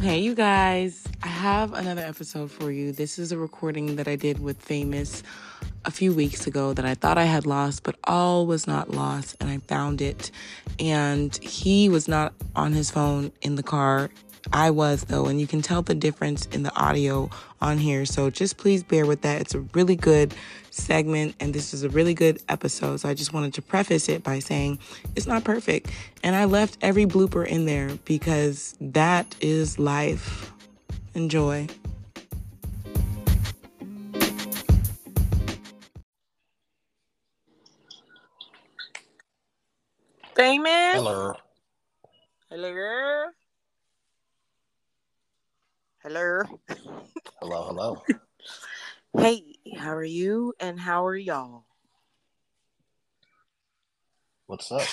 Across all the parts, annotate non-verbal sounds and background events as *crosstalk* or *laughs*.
Hey, you guys. I have another episode for you. This is a recording that I did with Famous a few weeks ago that I thought I had lost, but all was not lost, and I found it. And he was not on his phone in the car. I was, though, and you can tell the difference in the audio on here. So just please bear with that. It's a really good segment, and this is a really good episode. So I just wanted to preface it by saying it's not perfect. And I left every blooper in there because that is life. Enjoy. Famous. Hello. Hello. Hello. Hello, hello. Hey, how are you and how are y'all? What's up?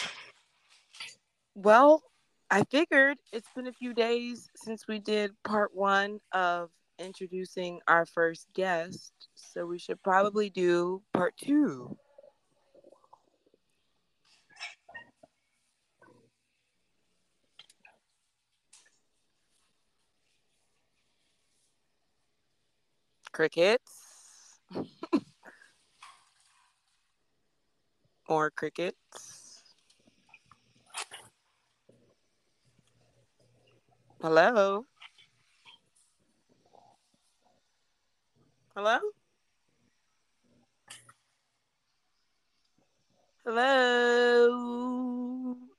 Well, I figured it's been a few days since we did part one of introducing our first guest, so we should probably do part two. Crickets. *laughs* or crickets. Hello. Hello? Hello.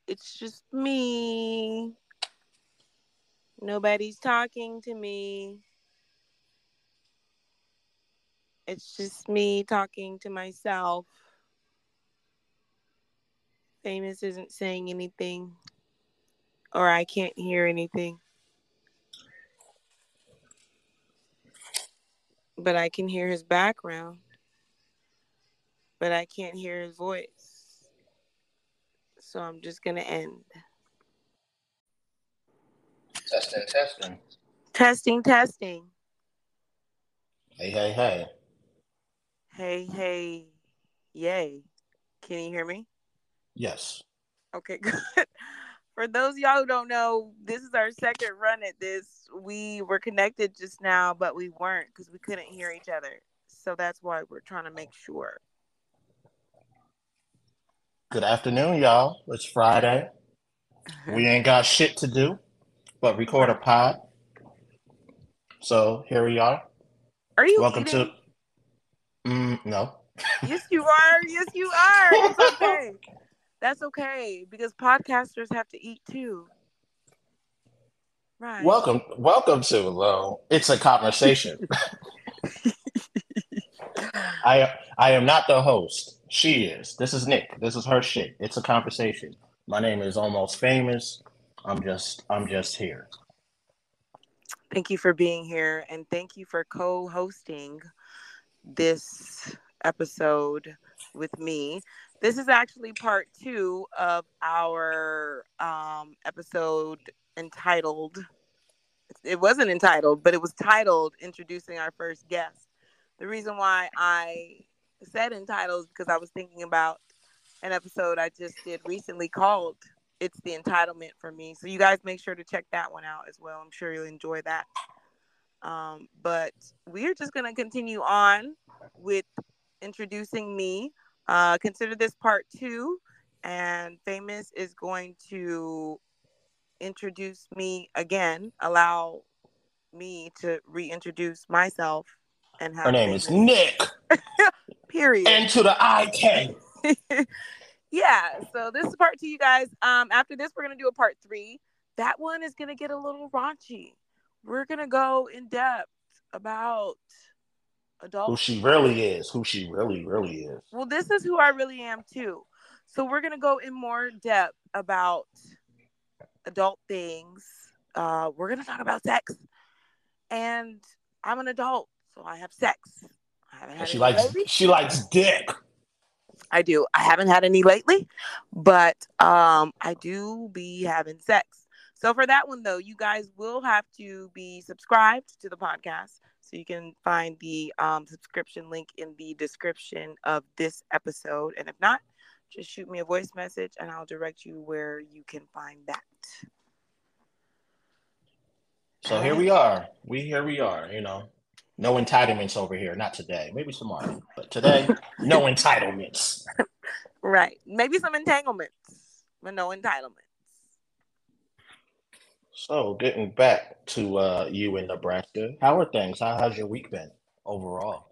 It's just me. Nobody's talking to me. It's just me talking to myself. Famous isn't saying anything, or I can't hear anything. But I can hear his background, but I can't hear his voice. So I'm just going to end. Testing, testing. Testing, testing. Hey, hey, hey. Hey, hey, yay. Can you hear me? Yes. Okay, *laughs* good. For those of y'all who don't know, this is our second run at this. We were connected just now, but we weren't because we couldn't hear each other. So that's why we're trying to make sure. Good afternoon, y'all. It's Friday. *laughs* We ain't got shit to do but record a pod. So here we are. Are you Welcome eating? to. Mm, no. Yes, you are. Yes, you are. It's *laughs* okay. That's okay because podcasters have to eat too. Right. Welcome, welcome to. Well, it's a conversation. *laughs* I I am not the host. She is. This is Nick. This is her shit. It's a conversation. My name is almost famous. I'm just I'm just here. Thank you for being here and thank you for co hosting this episode with me. This is actually part two of our um, episode entitled, it wasn't entitled, but it was titled Introducing Our First Guest. The reason why I said entitled is because I was thinking about an episode I just did recently called it's the entitlement for me. So you guys make sure to check that one out as well. I'm sure you'll enjoy that. Um, but we're just gonna continue on with introducing me. Uh, consider this part two, and Famous is going to introduce me again. Allow me to reintroduce myself and have Her name is Nick. *laughs* period. And to the I K. *laughs* yeah so this is part two you guys um after this we're gonna do a part three that one is gonna get a little raunchy we're gonna go in depth about adult. Who she really is. Who she really, really is. well this is who i really am too so we're gonna go in more depth about adult things uh we're gonna talk about sex and i'm an adult so i have sex I haven't had she likes lately. she likes dick. I do. I haven't had any lately, but um, I do be having sex. So for that one though, you guys will have to be subscribed to the podcast. So you can find the um, subscription link in the description of this episode. And if not, just shoot me a voice message and I'll direct you where you can find that. So here we are. We here we are. You know, no entitlements over here. Not today. Maybe tomorrow, but today, no *laughs* entitlements. Right. Maybe some entanglements, but no entitlements. So getting back to uh, you in Nebraska, how are things? How has your week been overall?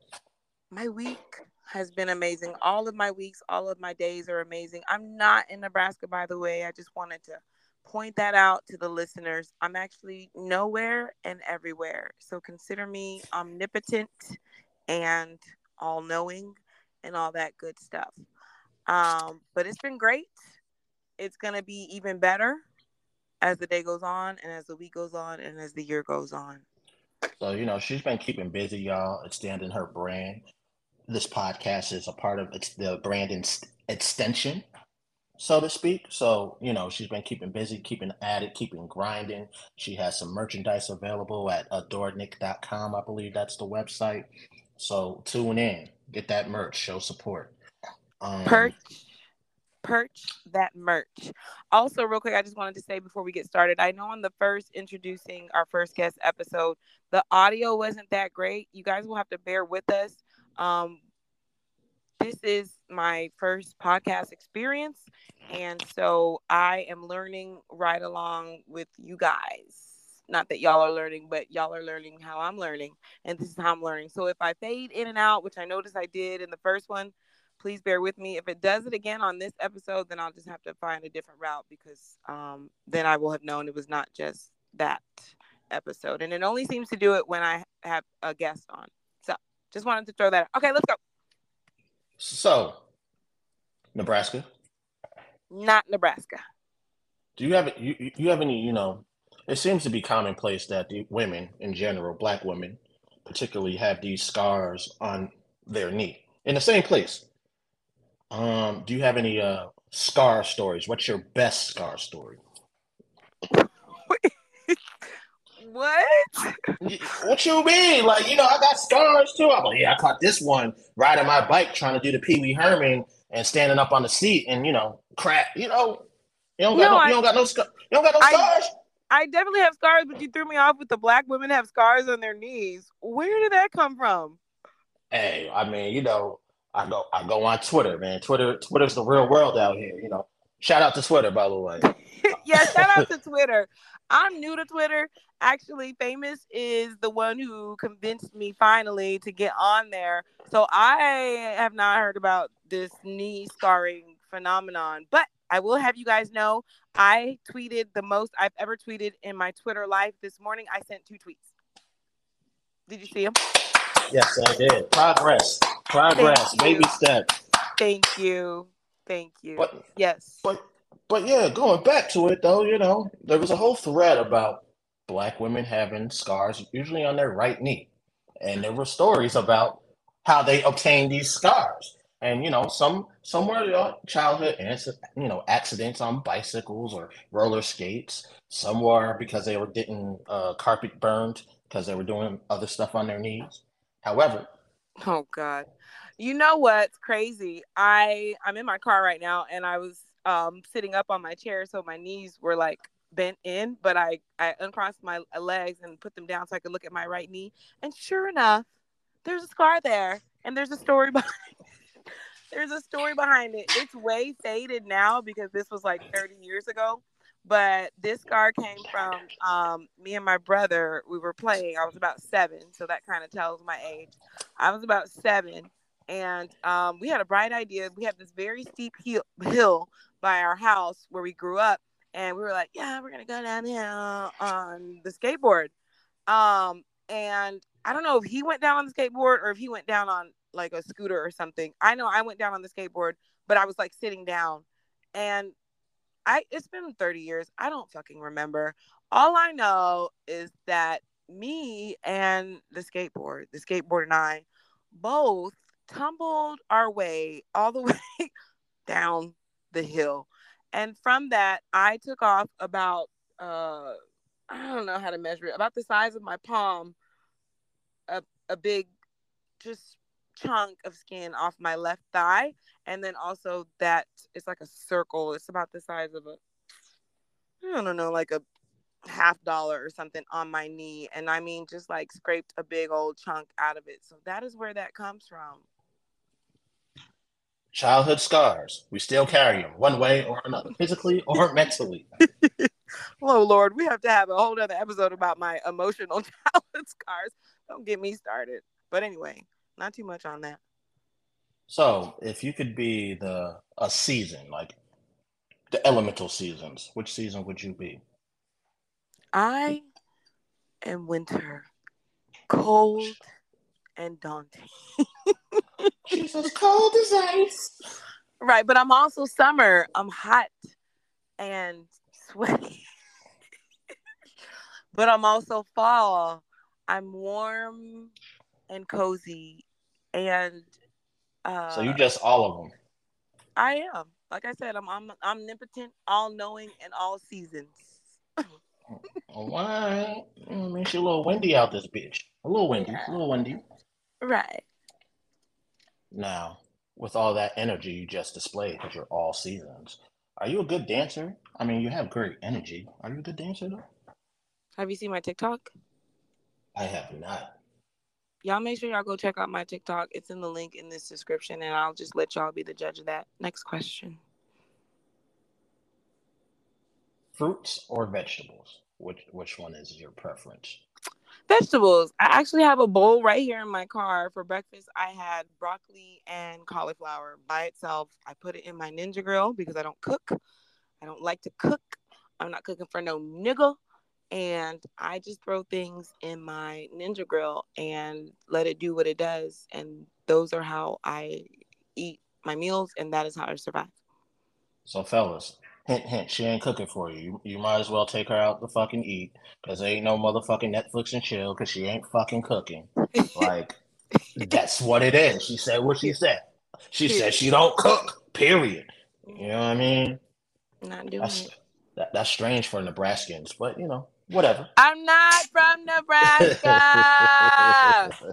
My week has been amazing. All of my weeks, all of my days are amazing. I'm not in Nebraska, by the way. I just wanted to point that out to the listeners. I'm actually nowhere and everywhere. So consider me omnipotent and all knowing and all that good stuff. Um, but it's been great. It's going to be even better as the day goes on and as the week goes on and as the year goes on. So, you know, she's been keeping busy, y'all, extending her brand. This podcast is a part of it's the brand extension, so to speak. So, you know, she's been keeping busy, keeping at it, keeping grinding. She has some merchandise available at adorenik.com. I believe that's the website. So tune in, get that merch, show support. Um, Perch perch that merch. Also, real quick, I just wanted to say before we get started, I know on the first introducing our first guest episode, the audio wasn't that great. You guys will have to bear with us. Um, this is my first podcast experience, and so I am learning right along with you guys. Not that y'all are learning, but y'all are learning how I'm learning, and this is how I'm learning. So if I fade in and out, which I noticed I did in the first one, please bear with me. If it does it again on this episode, then I'll just have to find a different route because um, then I will have known it was not just that episode. And it only seems to do it when I have a guest on. So just wanted to throw that. Out. Okay, let's go. So, Nebraska. Not Nebraska. Do you have you you have any you know? It seems to be commonplace that the women in general, black women, particularly, have these scars on their knee in the same place. Um, do you have any uh scar stories? What's your best scar story? *laughs* what? What you mean? Like, you know, I got scars too. I'm like, yeah, I caught this one riding my bike trying to do the Pee Wee Herman and standing up on the seat and you know, crap. You know, you don't got no, no I, you don't got no scars. You don't got no I, scars. I definitely have scars, but you threw me off with the black women have scars on their knees. Where did that come from? Hey, I mean, you know, I go I go on Twitter, man. Twitter Twitter's the real world out here, you know. Shout out to Twitter, by the way. *laughs* yeah, shout out to Twitter. I'm new to Twitter. Actually, Famous is the one who convinced me finally to get on there. So I have not heard about this knee scarring phenomenon, but I will have you guys know I tweeted the most I've ever tweeted in my Twitter life this morning. I sent two tweets. Did you see them? Yes, I did. Progress. Progress. Baby steps. Thank you. Thank you. But, yes. But but yeah, going back to it though, you know, there was a whole thread about black women having scars, usually on their right knee. And there were stories about how they obtained these scars. And you know, some some were uh, childhood you know accidents on bicycles or roller skates. Some were because they were getting uh, carpet burned because they were doing other stuff on their knees. However, oh god, you know what's crazy? I I'm in my car right now, and I was um sitting up on my chair, so my knees were like bent in, but I I uncrossed my legs and put them down so I could look at my right knee, and sure enough, there's a scar there, and there's a story *laughs* behind. there's a story behind it. It's way faded now because this was like 30 years ago but this scar came from um, me and my brother. We were playing. I was about seven, so that kind of tells my age. I was about seven, and um, we had a bright idea. We had this very steep hill, hill by our house where we grew up, and we were like, "Yeah, we're gonna go down here on the skateboard." Um, and I don't know if he went down on the skateboard or if he went down on like a scooter or something. I know I went down on the skateboard, but I was like sitting down, and I it's been 30 years. I don't fucking remember. All I know is that me and the skateboard, the skateboard and I both tumbled our way all the *laughs* way down the hill. And from that, I took off about uh I don't know how to measure it, about the size of my palm, a a big just chunk of skin off my left thigh and then also that it's like a circle it's about the size of a i don't know like a half dollar or something on my knee. And i mean just like scraped a big old chunk out of it. So that is where that comes from. Childhood scars. We still carry them one way or another physically or *laughs* mentally. *laughs* Oh lord we have to have a whole other episode about my emotional *laughs* childhood scars. Don't get me started. But anyway not too much on that so if you could be the a season like the elemental seasons which season would you be I am winter, cold and daunting. *laughs* She's as cold as ice. Right, but I'm also summer. I'm hot and sweaty. *laughs* but I'm also fall. I'm warm and cozy and uh, so you just all of them. I am. Like I said, I'm I'm omnipotent, all knowing, and all seasons. Why? I mean, she a little windy out this bitch. A little windy. Yeah. A little windy. Right. Now, with all that energy you just displayed, because you're all seasons, are you a good dancer? I mean, you have great energy. Are you a good dancer though? Have you seen my TikTok? I have not. Y'all make sure y'all go check out my TikTok. It's in the link in this description, and I'll just let y'all be the judge of that. Next question. Fruits or vegetables? Which which one is your preference? Vegetables. I actually have a bowl right here in my car. For breakfast, I had broccoli and cauliflower by itself. I put it in my Ninja Grill because I don't cook. I don't like to cook. I'm not cooking for no nigga. And I just throw things in my Ninja Grill and let it do what it does. And those are how I eat my meals, and that is how I survive. So, fellas, hint, hint, she ain't cooking for you. You, you might as well take her out to fucking eat because there ain't no motherfucking Netflix and chill because she ain't fucking cooking. *laughs* like, that's what it is. She said what she said. She said she don't cook, period. You know what I mean? Not doing that's, it. That, that's strange for Nebraskans, but you know, whatever. I'm not from Nebraska. *laughs*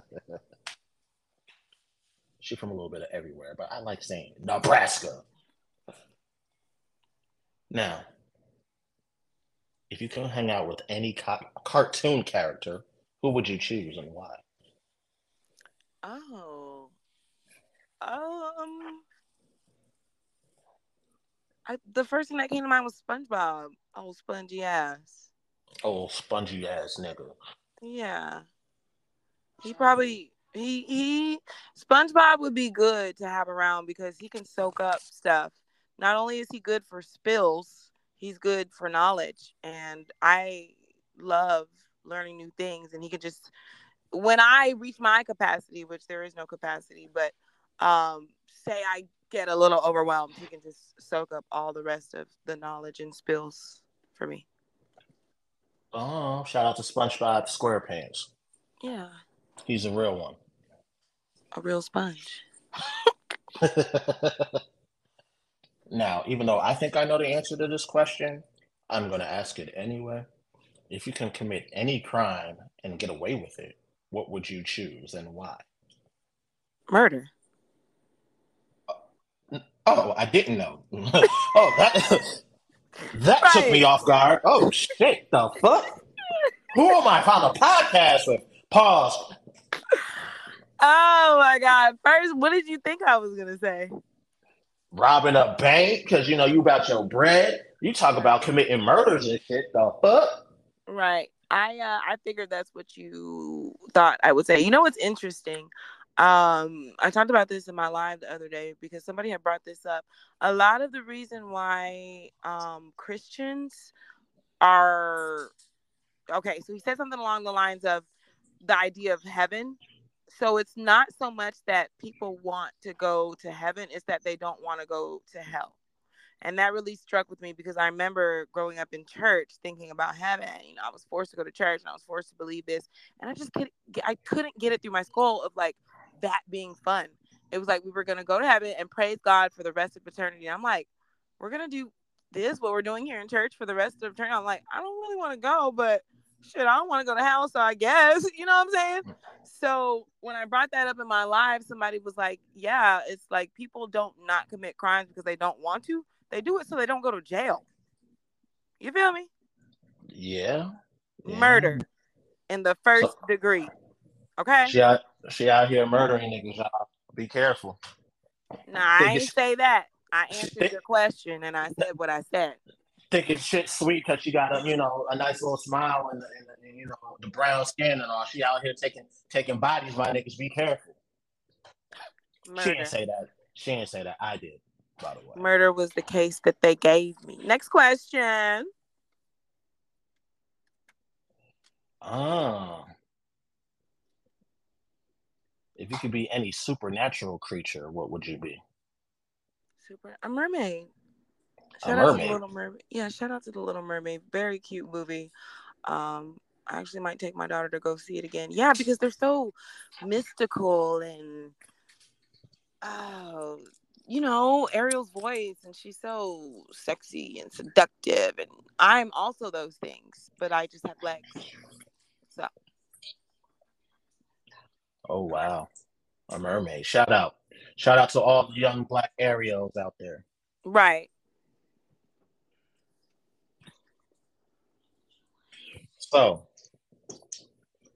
She's from a little bit of everywhere, but I like saying Nebraska. Now, if you could hang out with any co- cartoon character, who would you choose and why? Oh, um, I, the first thing that came to mind was SpongeBob. Oh, spongy ass. Oh, spongy ass nigga. Yeah, he probably he he SpongeBob would be good to have around because he can soak up stuff not only is he good for spills, he's good for knowledge. And I love learning new things. And he could just, when I reach my capacity, which there is no capacity, but um, say I get a little overwhelmed, he can just soak up all the rest of the knowledge and spills for me. Oh, shout out to SpongeBob SquarePants. Yeah. He's a real one. A real sponge. *laughs* Now, even though I think I know the answer to this question, I'm going to ask it anyway. If you can commit any crime and get away with it, what would you choose and why? Murder. Uh, oh, I didn't know. *laughs* oh, that. Took me off guard. Oh shit, the fuck? Who am I on a podcast with? Pause. Oh my god. First, what did you think I was gonna say? robbing a bank because you know you about your bread. You talk about committing murders and shit. The fuck. Right. I uh, I figured that's what you thought I would say. You know what's interesting? Um, I talked about this in my live the other day because somebody had brought this up. A lot of the reason why um, Christians are okay. So he said something along the lines of the idea of heaven so it's not so much that people want to go to heaven it's that they don't want to go to hell and that really struck with me because i remember growing up in church thinking about heaven you know i was forced to go to church and i was forced to believe this and i just couldn't i couldn't get it through my skull of like that being fun it was like we were going to go to heaven and praise god for the rest of eternity i'm like we're going to do this what we're doing here in church for the rest of eternity i'm like i don't really want to go but shit, I don't want to go to hell, so I guess, *laughs* you know what I'm saying? So when I brought that up in my live, somebody was like, Yeah, it's like people don't not commit crimes because they don't want to. They do it so they don't go to jail. You feel me? Yeah. yeah. Murder in the first So- degree. Okay. Out she out here murdering niggas, y'all. Be careful. Nah, I ain't say that. I answered think- your question and I said what I said. Thinking shit sweet because she got a you know a nice little smile and, and, and you know the brown skin and all. She out here taking taking bodies, my niggas. Be careful. She didn't say that. She didn't say that. I did, by the way. Murder was the case that they gave me. Next question. Ah. If you could be any supernatural creature, what would you be? Super a mermaid. A Shout out to mermaid? the Little Mermaid. Yeah, shout out to the Little Mermaid. Very cute movie. Um, I actually might take my daughter to go see it again. Yeah, because they're so mystical and oh, you know, Ariel's voice and she's so sexy and seductive and I'm also those things, but I just have legs. So Oh wow, a mermaid! Shout out, shout out to all the young black Ariels out there. right. So,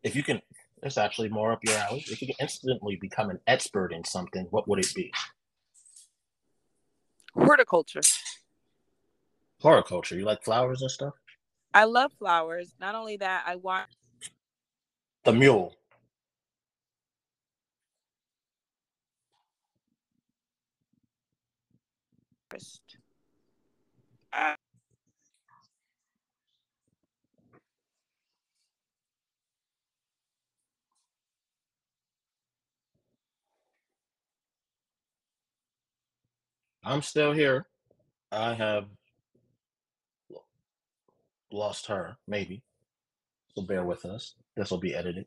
if you can, it's actually more up your alley. If you can instantly become an expert in something, what would it be? Horticulture. Horticulture. You like flowers and stuff? I love flowers. Not only that, I watch The mule. Uh, I'm still here. I have lost her, maybe. So bear with us. This will be edited.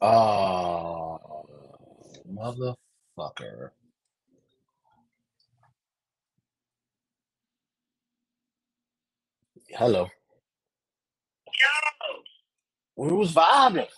Ah, motherfucker. Hello. Yo. We was vibing.